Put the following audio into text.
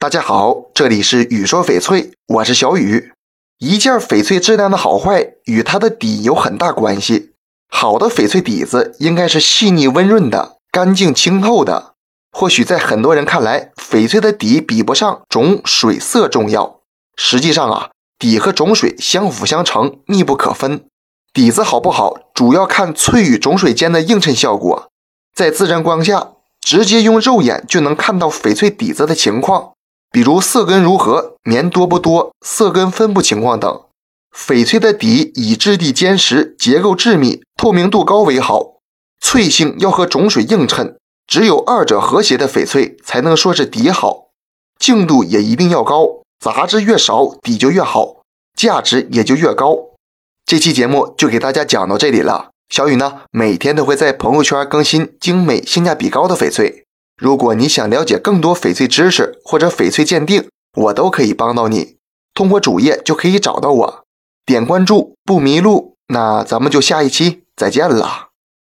大家好，这里是雨说翡翠，我是小雨。一件翡翠质量的好坏与它的底有很大关系。好的翡翠底子应该是细腻温润的、干净清透的。或许在很多人看来，翡翠的底比不上种水色重要。实际上啊，底和种水相辅相成，密不可分。底子好不好，主要看翠与种水间的映衬效果。在自然光下，直接用肉眼就能看到翡翠底子的情况。比如色根如何、棉多不多、色根分布情况等。翡翠的底以质地坚实、结构致密、透明度高为好，翠性要和种水映衬，只有二者和谐的翡翠才能说是底好。净度也一定要高，杂质越少底就越好，价值也就越高。这期节目就给大家讲到这里了。小雨呢，每天都会在朋友圈更新精美、性价比高的翡翠。如果你想了解更多翡翠知识或者翡翠鉴定，我都可以帮到你。通过主页就可以找到我，点关注不迷路。那咱们就下一期再见了。